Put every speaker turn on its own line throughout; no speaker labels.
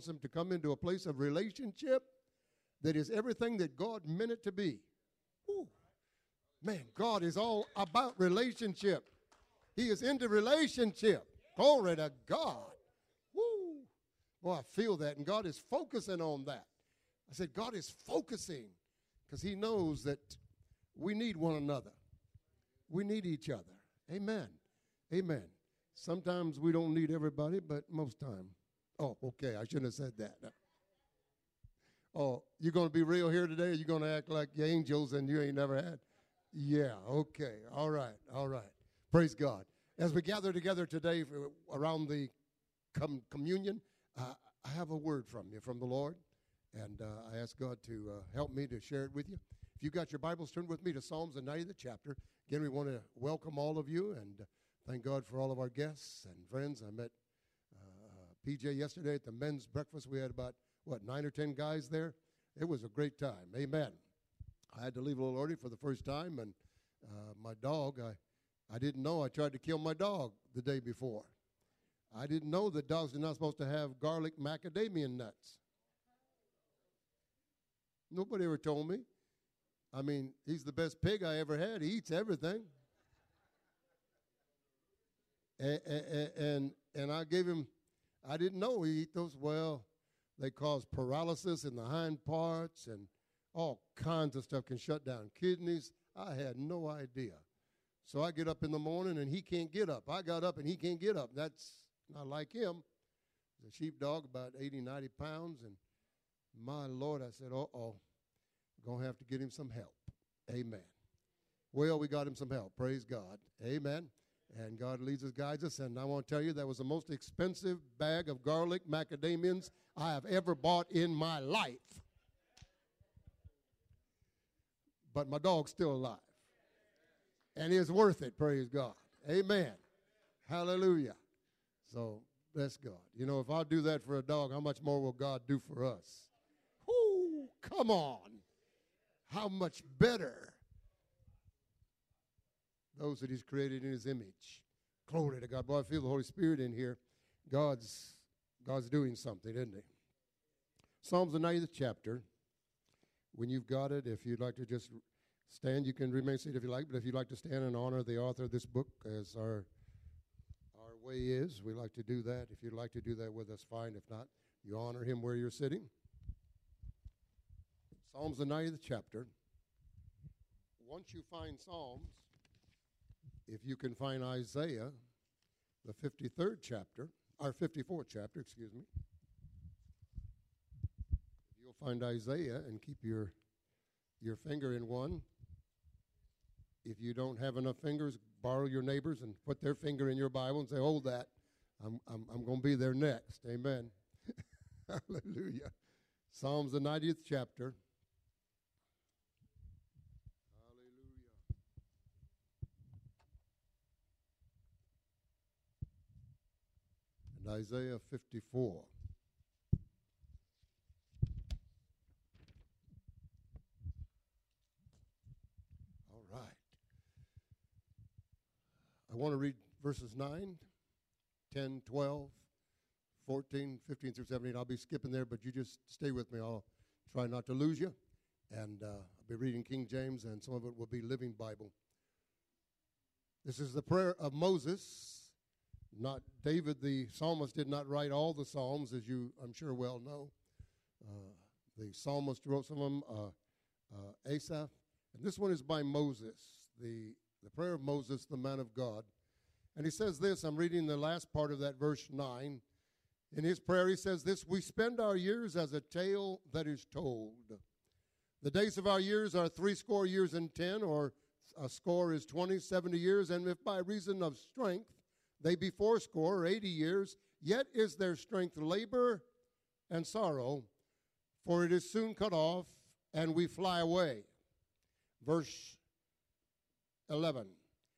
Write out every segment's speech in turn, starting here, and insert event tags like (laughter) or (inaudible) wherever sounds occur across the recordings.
wants them to come into a place of relationship that is everything that God meant it to be. Woo. Man, God is all about relationship. He is into relationship. Glory to God. Woo. Boy, I feel that, and God is focusing on that. I said, God is focusing because He knows that we need one another. We need each other. Amen. Amen. Sometimes we don't need everybody, but most time. Oh, okay. I shouldn't have said that. Oh, you're going to be real here today? Or you going to act like angels and you ain't never had? Yeah, okay. All right. All right. Praise God. As we gather together today around the com- communion, uh, I have a word from you, from the Lord, and uh, I ask God to uh, help me to share it with you. If you got your Bibles, turn with me to Psalms, the 90th chapter. Again, we want to welcome all of you and thank God for all of our guests and friends. I met PJ yesterday at the men's breakfast. We had about, what, nine or ten guys there? It was a great time. Amen. I had to leave a little early for the first time, and uh, my dog, I, I didn't know I tried to kill my dog the day before. I didn't know that dogs are not supposed to have garlic macadamia nuts. Nobody ever told me. I mean, he's the best pig I ever had. He eats everything. And, and, and I gave him, I didn't know he eat those. Well, they cause paralysis in the hind parts and all kinds of stuff can shut down kidneys. I had no idea. So I get up in the morning and he can't get up. I got up and he can't get up. That's not like him. He's a sheepdog, about 80, 90 pounds. And my Lord, I said, uh oh, going to have to get him some help. Amen. Well, we got him some help. Praise God. Amen. And God leads us, guides us. And I want to tell you, that was the most expensive bag of garlic macadamians I have ever bought in my life. But my dog's still alive. And it's worth it, praise God. Amen. Hallelujah. So, bless God. You know, if I do that for a dog, how much more will God do for us? Whoo, come on. How much better those that He's created in His image. Glory to God. Boy, I feel the Holy Spirit in here. God's God's doing something, isn't He? Psalms the 90th chapter. When you've got it, if you'd like to just stand, you can remain seated if you like. But if you'd like to stand and honor the author of this book, as our our way is, we like to do that. If you'd like to do that with us, fine. If not, you honor him where you're sitting. Psalms the 90th chapter. Once you find Psalms, if you can find Isaiah, the 53rd chapter, or 54th chapter, excuse me, you'll find Isaiah and keep your your finger in one. If you don't have enough fingers, borrow your neighbors and put their finger in your Bible and say, "Hold that, I'm I'm, I'm going to be there next." Amen. (laughs) Hallelujah. Psalms the 90th chapter. Isaiah 54. All right. I want to read verses 9, 10, 12, 14, 15 through 17. I'll be skipping there, but you just stay with me. I'll try not to lose you. And uh, I'll be reading King James, and some of it will be Living Bible. This is the prayer of Moses not David the psalmist did not write all the psalms, as you I'm sure well know. Uh, the psalmist wrote some of them, uh, uh, Asaph, and this one is by Moses, the the prayer of Moses, the man of God. And he says this. I'm reading the last part of that verse nine. In his prayer, he says this: We spend our years as a tale that is told. The days of our years are threescore years and ten, or a score is twenty, seventy years, and if by reason of strength they be fourscore or eighty years, yet is their strength labor and sorrow, for it is soon cut off, and we fly away. Verse 11.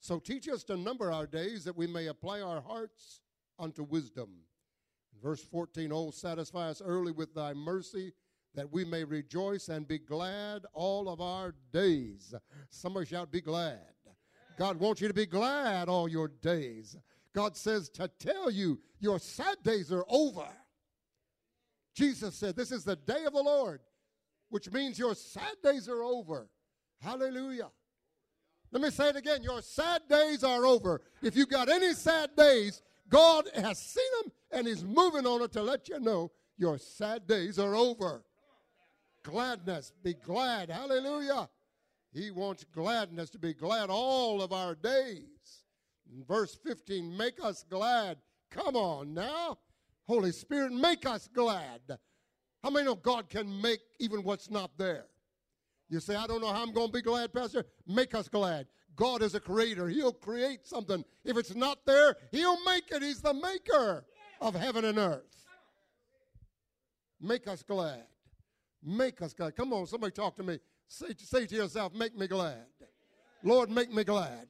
So teach us to number our days that we may apply our hearts unto wisdom. Verse 14, Oh, satisfy us early with thy mercy that we may rejoice and be glad all of our days. Somebody shout, Be glad. God wants you to be glad all your days. God says to tell you your sad days are over. Jesus said, This is the day of the Lord, which means your sad days are over. Hallelujah. Let me say it again. Your sad days are over. If you've got any sad days, God has seen them and He's moving on it to let you know your sad days are over. Gladness, be glad. Hallelujah. He wants gladness to be glad all of our days. Verse 15, make us glad. Come on now. Holy Spirit, make us glad. How many know God can make even what's not there? You say, I don't know how I'm going to be glad, Pastor. Make us glad. God is a creator. He'll create something. If it's not there, He'll make it. He's the maker of heaven and earth. Make us glad. Make us glad. Come on, somebody talk to me. Say, say to yourself, make me glad. Lord, make me glad.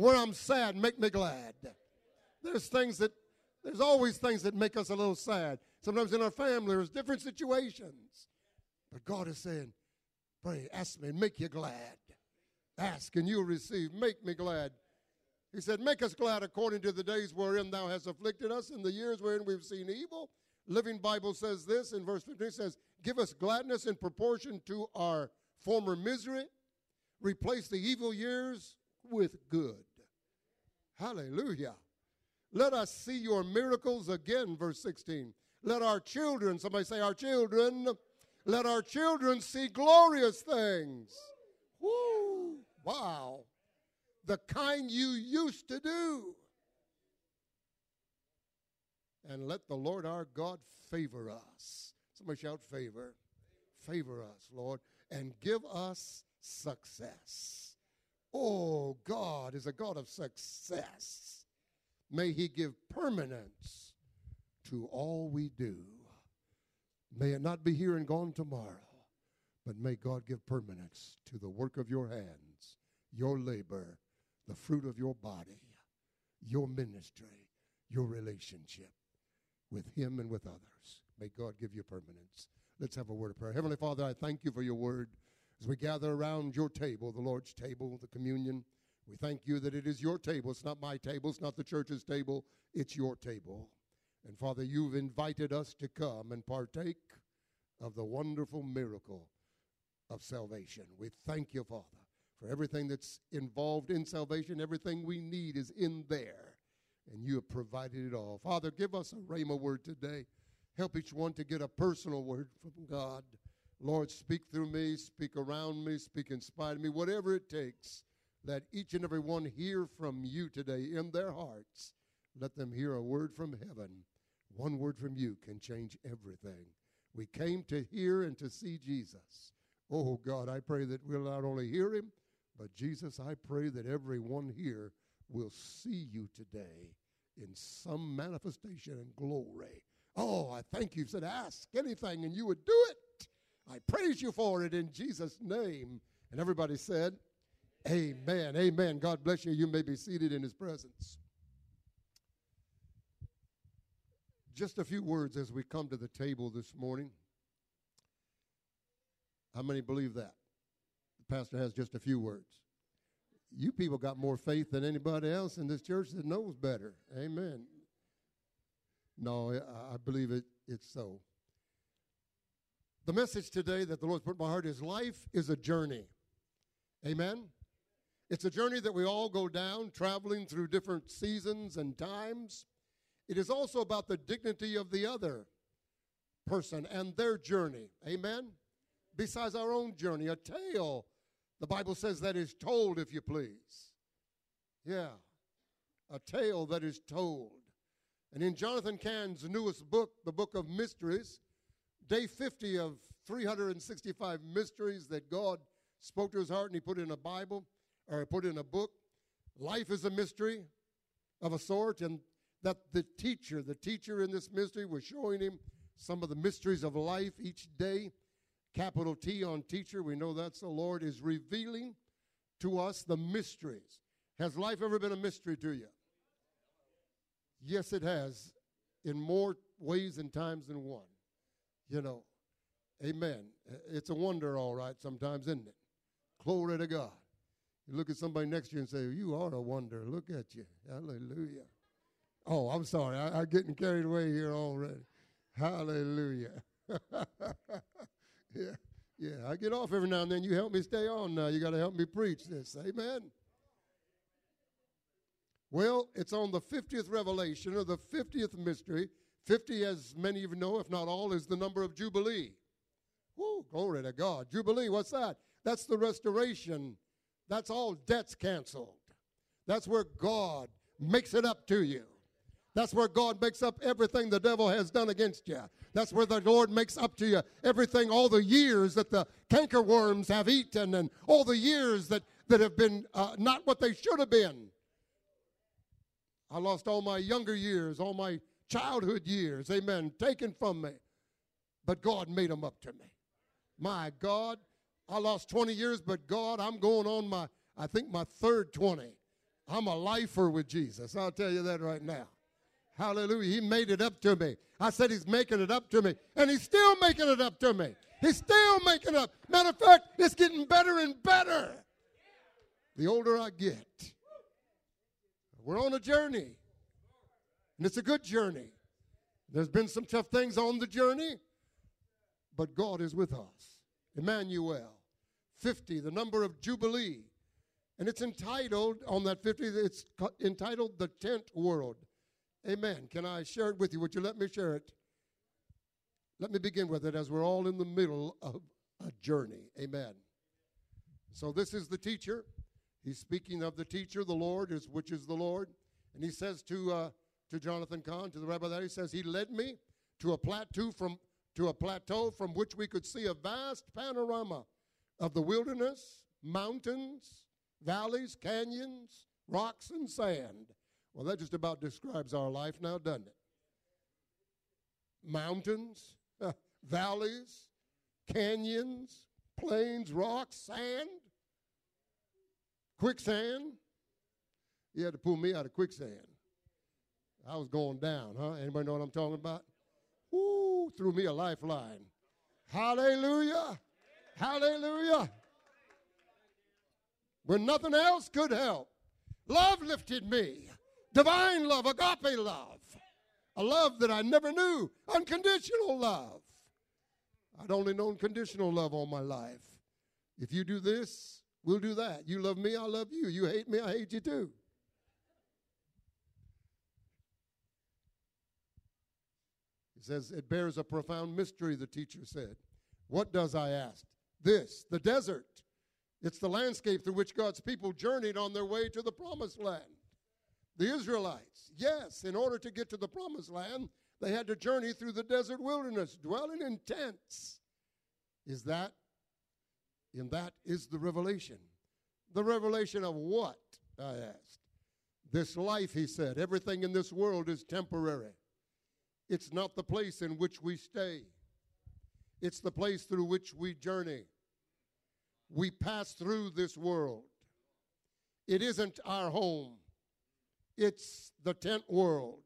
Where I'm sad, make me glad. There's things that, there's always things that make us a little sad. Sometimes in our family, there's different situations. But God is saying, pray, ask me, and make you glad. Ask and you'll receive. Make me glad. He said, Make us glad according to the days wherein thou hast afflicted us, in the years wherein we've seen evil. Living Bible says this in verse 15 says, Give us gladness in proportion to our former misery. Replace the evil years with good. Hallelujah. Let us see your miracles again, verse 16. Let our children, somebody say, Our children, let our children see glorious things. Woo! Wow. The kind you used to do. And let the Lord our God favor us. Somebody shout, favor. Favor us, Lord, and give us success. Oh, God is a God of success. May He give permanence to all we do. May it not be here and gone tomorrow, but may God give permanence to the work of your hands, your labor, the fruit of your body, your ministry, your relationship with Him and with others. May God give you permanence. Let's have a word of prayer. Heavenly Father, I thank you for your word. As we gather around your table, the Lord's table, the communion, we thank you that it is your table. It's not my table, it's not the church's table, it's your table. And Father, you've invited us to come and partake of the wonderful miracle of salvation. We thank you, Father, for everything that's involved in salvation. Everything we need is in there, and you have provided it all. Father, give us a rhema word today. Help each one to get a personal word from God. Lord, speak through me, speak around me, speak in spite of me, whatever it takes. Let each and every one hear from you today in their hearts. Let them hear a word from heaven. One word from you can change everything. We came to hear and to see Jesus. Oh God, I pray that we'll not only hear him, but Jesus, I pray that everyone here will see you today in some manifestation and glory. Oh, I thank you. said, ask anything and you would do it. I praise you for it in Jesus' name. And everybody said, Amen. Amen. God bless you. You may be seated in his presence. Just a few words as we come to the table this morning. How many believe that? The pastor has just a few words. You people got more faith than anybody else in this church that knows better. Amen. No, I believe it, it's so. The message today that the Lord's put in my heart is life is a journey. Amen. It's a journey that we all go down, traveling through different seasons and times. It is also about the dignity of the other person and their journey. Amen. Besides our own journey, a tale, the Bible says, that is told, if you please. Yeah, a tale that is told. And in Jonathan Cahn's newest book, the Book of Mysteries, day 50 of 365 mysteries that God spoke to his heart and he put in a Bible or put in a book. Life is a mystery of a sort, and that the teacher, the teacher in this mystery, was showing him some of the mysteries of life each day. Capital T on teacher, we know that's the Lord is revealing to us the mysteries. Has life ever been a mystery to you? Yes, it has, in more ways and times than one. You know, amen. It's a wonder, all right, sometimes, isn't it? Glory to God. You look at somebody next to you and say, You are a wonder. Look at you. Hallelujah. Oh, I'm sorry. I, am getting carried away here already. Hallelujah. (laughs) yeah, yeah. I get off every now and then. You help me stay on now. You got to help me preach this. Amen. Well, it's on the 50th revelation or the 50th mystery. 50, as many of you know, if not all, is the number of Jubilee. Woo, glory to God. Jubilee, what's that? That's the restoration. That's all debts canceled. That's where God makes it up to you. That's where God makes up everything the devil has done against you. That's where the Lord makes up to you everything, all the years that the cankerworms have eaten, and all the years that, that have been uh, not what they should have been. I lost all my younger years, all my childhood years, amen, taken from me. But God made them up to me. My God, I lost 20 years, but God, I'm going on my, I think my third 20. I'm a lifer with Jesus. I'll tell you that right now. Hallelujah. He made it up to me. I said he's making it up to me. And he's still making it up to me. He's still making it up. Matter of fact, it's getting better and better the older I get. We're on a journey. And it's a good journey. There's been some tough things on the journey, but God is with us. Emmanuel, 50, the number of Jubilee. And it's entitled, on that 50, it's entitled The Tent World. Amen. Can I share it with you? Would you let me share it? Let me begin with it as we're all in the middle of a journey. Amen. So this is the teacher. He's speaking of the teacher, the Lord, is which is the Lord. And he says to uh, to Jonathan Cahn, to the rabbi that he says he led me to a plateau from to a plateau from which we could see a vast panorama of the wilderness, mountains, valleys, canyons, rocks, and sand. Well, that just about describes our life now, doesn't it? Mountains, (laughs) valleys, canyons, plains, rocks, sand, quicksand. You had to pull me out of quicksand. I was going down, huh? Anybody know what I'm talking about? Woo, threw me a lifeline. Hallelujah. Hallelujah. When nothing else could help, love lifted me. Divine love, agape love. A love that I never knew. Unconditional love. I'd only known conditional love all my life. If you do this, we'll do that. You love me, I love you. You hate me, I hate you too. Says, It bears a profound mystery, the teacher said. What does I ask? This, the desert. It's the landscape through which God's people journeyed on their way to the promised land. The Israelites, yes, in order to get to the promised land, they had to journey through the desert wilderness, dwelling in tents. Is that, and that is the revelation. The revelation of what? I asked. This life, he said, everything in this world is temporary. It's not the place in which we stay, it's the place through which we journey. We pass through this world. It isn't our home, it's the tent world.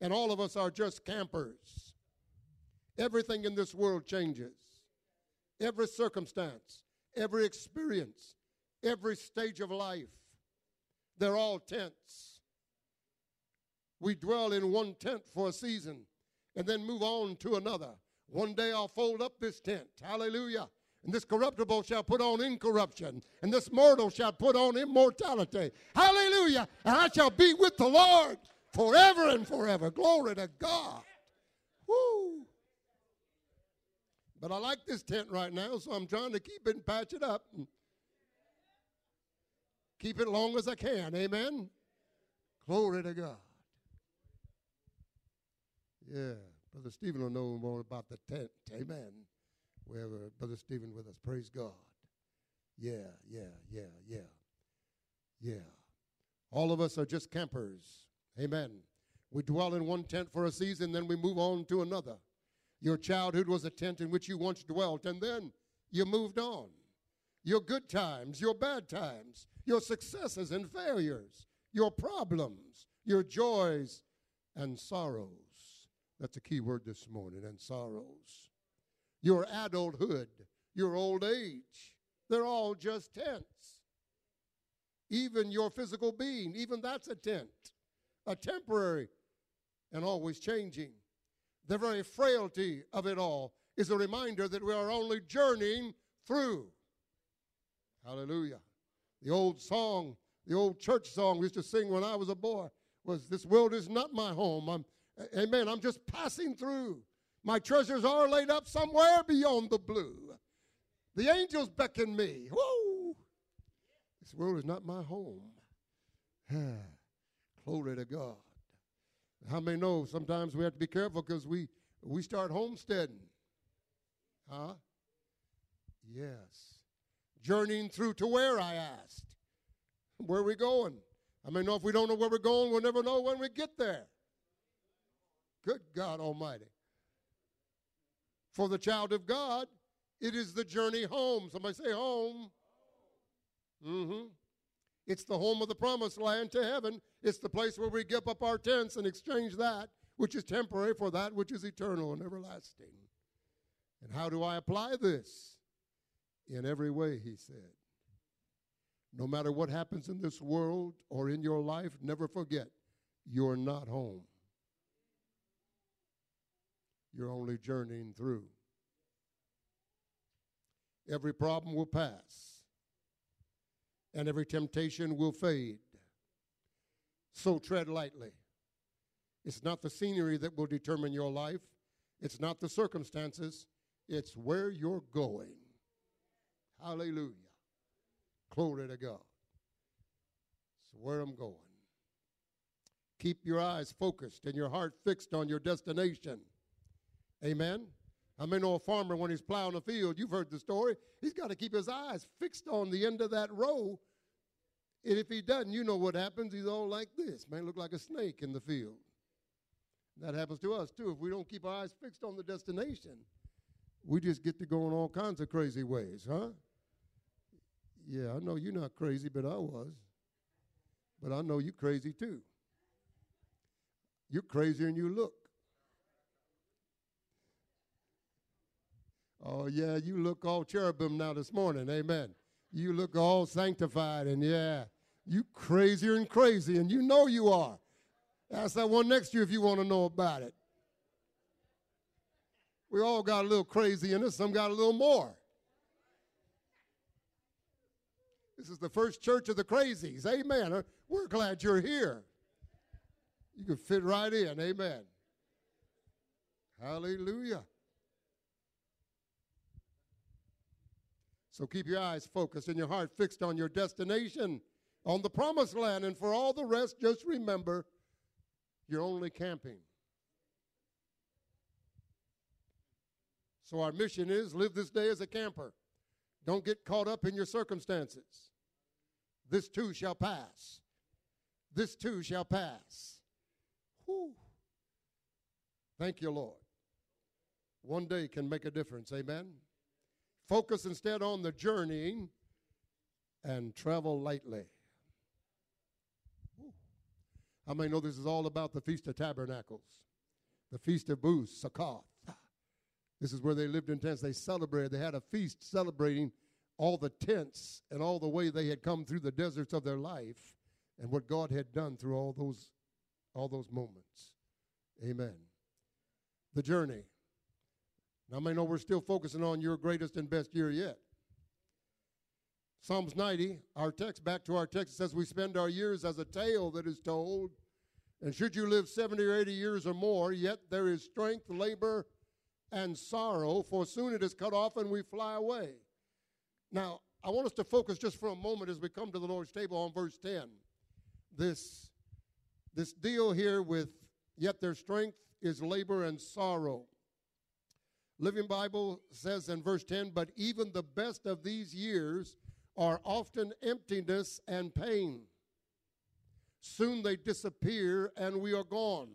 And all of us are just campers. Everything in this world changes. Every circumstance, every experience, every stage of life, they're all tents. We dwell in one tent for a season and then move on to another. One day I'll fold up this tent. Hallelujah. And this corruptible shall put on incorruption, and this mortal shall put on immortality. Hallelujah. And I shall be with the Lord forever and forever. Glory to God. Woo. But I like this tent right now, so I'm trying to keep it and patch it up. Keep it long as I can. Amen. Glory to God. Yeah, Brother Stephen will know more about the tent. Amen. We have Brother Stephen with us. Praise God. Yeah, yeah, yeah, yeah, yeah. All of us are just campers. Amen. We dwell in one tent for a season, then we move on to another. Your childhood was a tent in which you once dwelt, and then you moved on. Your good times, your bad times, your successes and failures, your problems, your joys and sorrows. That's a key word this morning, and sorrows. Your adulthood, your old age, they're all just tents. Even your physical being, even that's a tent, a temporary and always changing. the very frailty of it all is a reminder that we are only journeying through. Hallelujah. The old song, the old church song we used to sing when I was a boy was This world is not my home. I'm, amen. I'm just passing through. My treasures are laid up somewhere beyond the blue. The angels beckon me. Whoa! This world is not my home. (sighs) Glory to God. How many know sometimes we have to be careful because we, we start homesteading? Huh? Yes. Journeying through to where, I asked. Where are we going? I mean, know if we don't know where we're going, we'll never know when we get there. Good God Almighty. For the child of God, it is the journey home. Somebody say home. Mm-hmm. It's the home of the promised land to heaven. It's the place where we give up our tents and exchange that which is temporary for that which is eternal and everlasting. And how do I apply this? In every way, he said. No matter what happens in this world or in your life, never forget you're not home. You're only journeying through. Every problem will pass, and every temptation will fade. So tread lightly. It's not the scenery that will determine your life, it's not the circumstances, it's where you're going. Hallelujah. Glory to God. It's where I'm going. Keep your eyes focused and your heart fixed on your destination. Amen. I may know a farmer when he's plowing a field, you've heard the story, he's got to keep his eyes fixed on the end of that row. And if he doesn't, you know what happens. He's all like this. Man, look like a snake in the field. That happens to us too. If we don't keep our eyes fixed on the destination, we just get to go in all kinds of crazy ways, huh? Yeah, I know you're not crazy, but I was. But I know you're crazy too. You're crazier than you look. Oh, yeah, you look all cherubim now this morning. Amen. You look all sanctified, and yeah, you crazier and crazy, and you know you are. Ask that one next to you if you want to know about it. We all got a little crazy in us, some got a little more. This is the first church of the crazies. Amen. Uh, we're glad you're here. You can fit right in. Amen. Hallelujah. So keep your eyes focused and your heart fixed on your destination, on the promised land. And for all the rest, just remember you're only camping. So our mission is live this day as a camper. Don't get caught up in your circumstances. This too shall pass. This too shall pass. Whew. Thank you, Lord. One day can make a difference. Amen. Focus instead on the journey and travel lightly. How many know this is all about the Feast of Tabernacles? The Feast of Booths, Succoth. This is where they lived in tents. They celebrated. They had a feast celebrating all the tents and all the way they had come through the deserts of their life and what God had done through all those all those moments. Amen. The journey. Now, I may know we're still focusing on your greatest and best year yet. Psalms 90, our text, back to our text, says, We spend our years as a tale that is told. And should you live 70 or 80 years or more, yet there is strength, labor, and sorrow, for soon it is cut off and we fly away. Now, I want us to focus just for a moment as we come to the Lord's table on verse 10. This, this deal here with, yet their strength is labor and sorrow. Living Bible says in verse 10, but even the best of these years are often emptiness and pain. Soon they disappear and we are gone.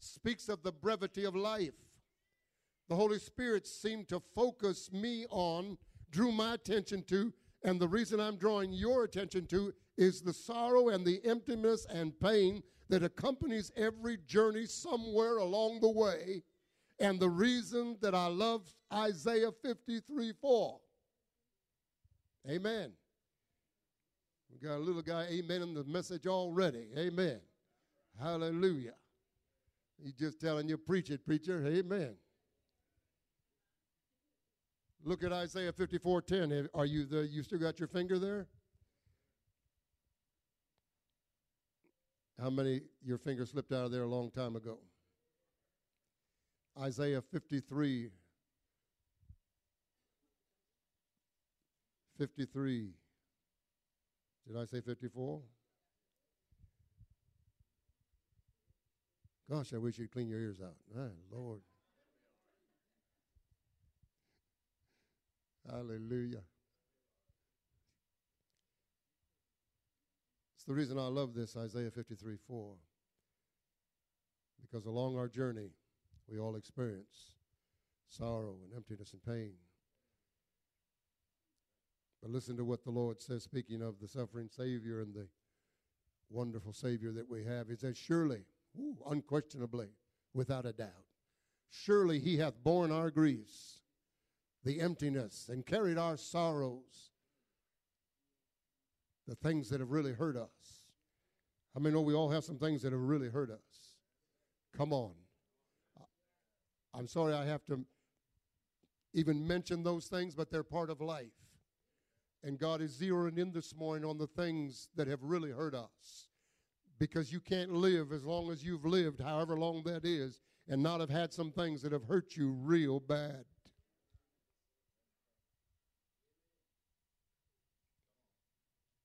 Speaks of the brevity of life. The Holy Spirit seemed to focus me on, drew my attention to, and the reason I'm drawing your attention to is the sorrow and the emptiness and pain that accompanies every journey somewhere along the way and the reason that I love Isaiah 53 4. Amen. We got a little guy, amen, in the message already. Amen. Hallelujah. He's just telling you, preach it, preacher. Amen. Look at Isaiah 54:10. Are you the you still got your finger there? How many your finger slipped out of there a long time ago? Isaiah 53 53 Did I say 54? Gosh, I wish you'd clean your ears out. My Lord. Hallelujah. It's the reason I love this, Isaiah 53 4. Because along our journey, we all experience sorrow and emptiness and pain. But listen to what the Lord says, speaking of the suffering Savior and the wonderful Savior that we have. He says, Surely, ooh, unquestionably, without a doubt, surely He hath borne our griefs the emptiness and carried our sorrows, the things that have really hurt us. I mean, know we all have some things that have really hurt us? Come on. I'm sorry I have to even mention those things, but they're part of life. And God is zeroing in this morning on the things that have really hurt us. Because you can't live as long as you've lived, however long that is, and not have had some things that have hurt you real bad.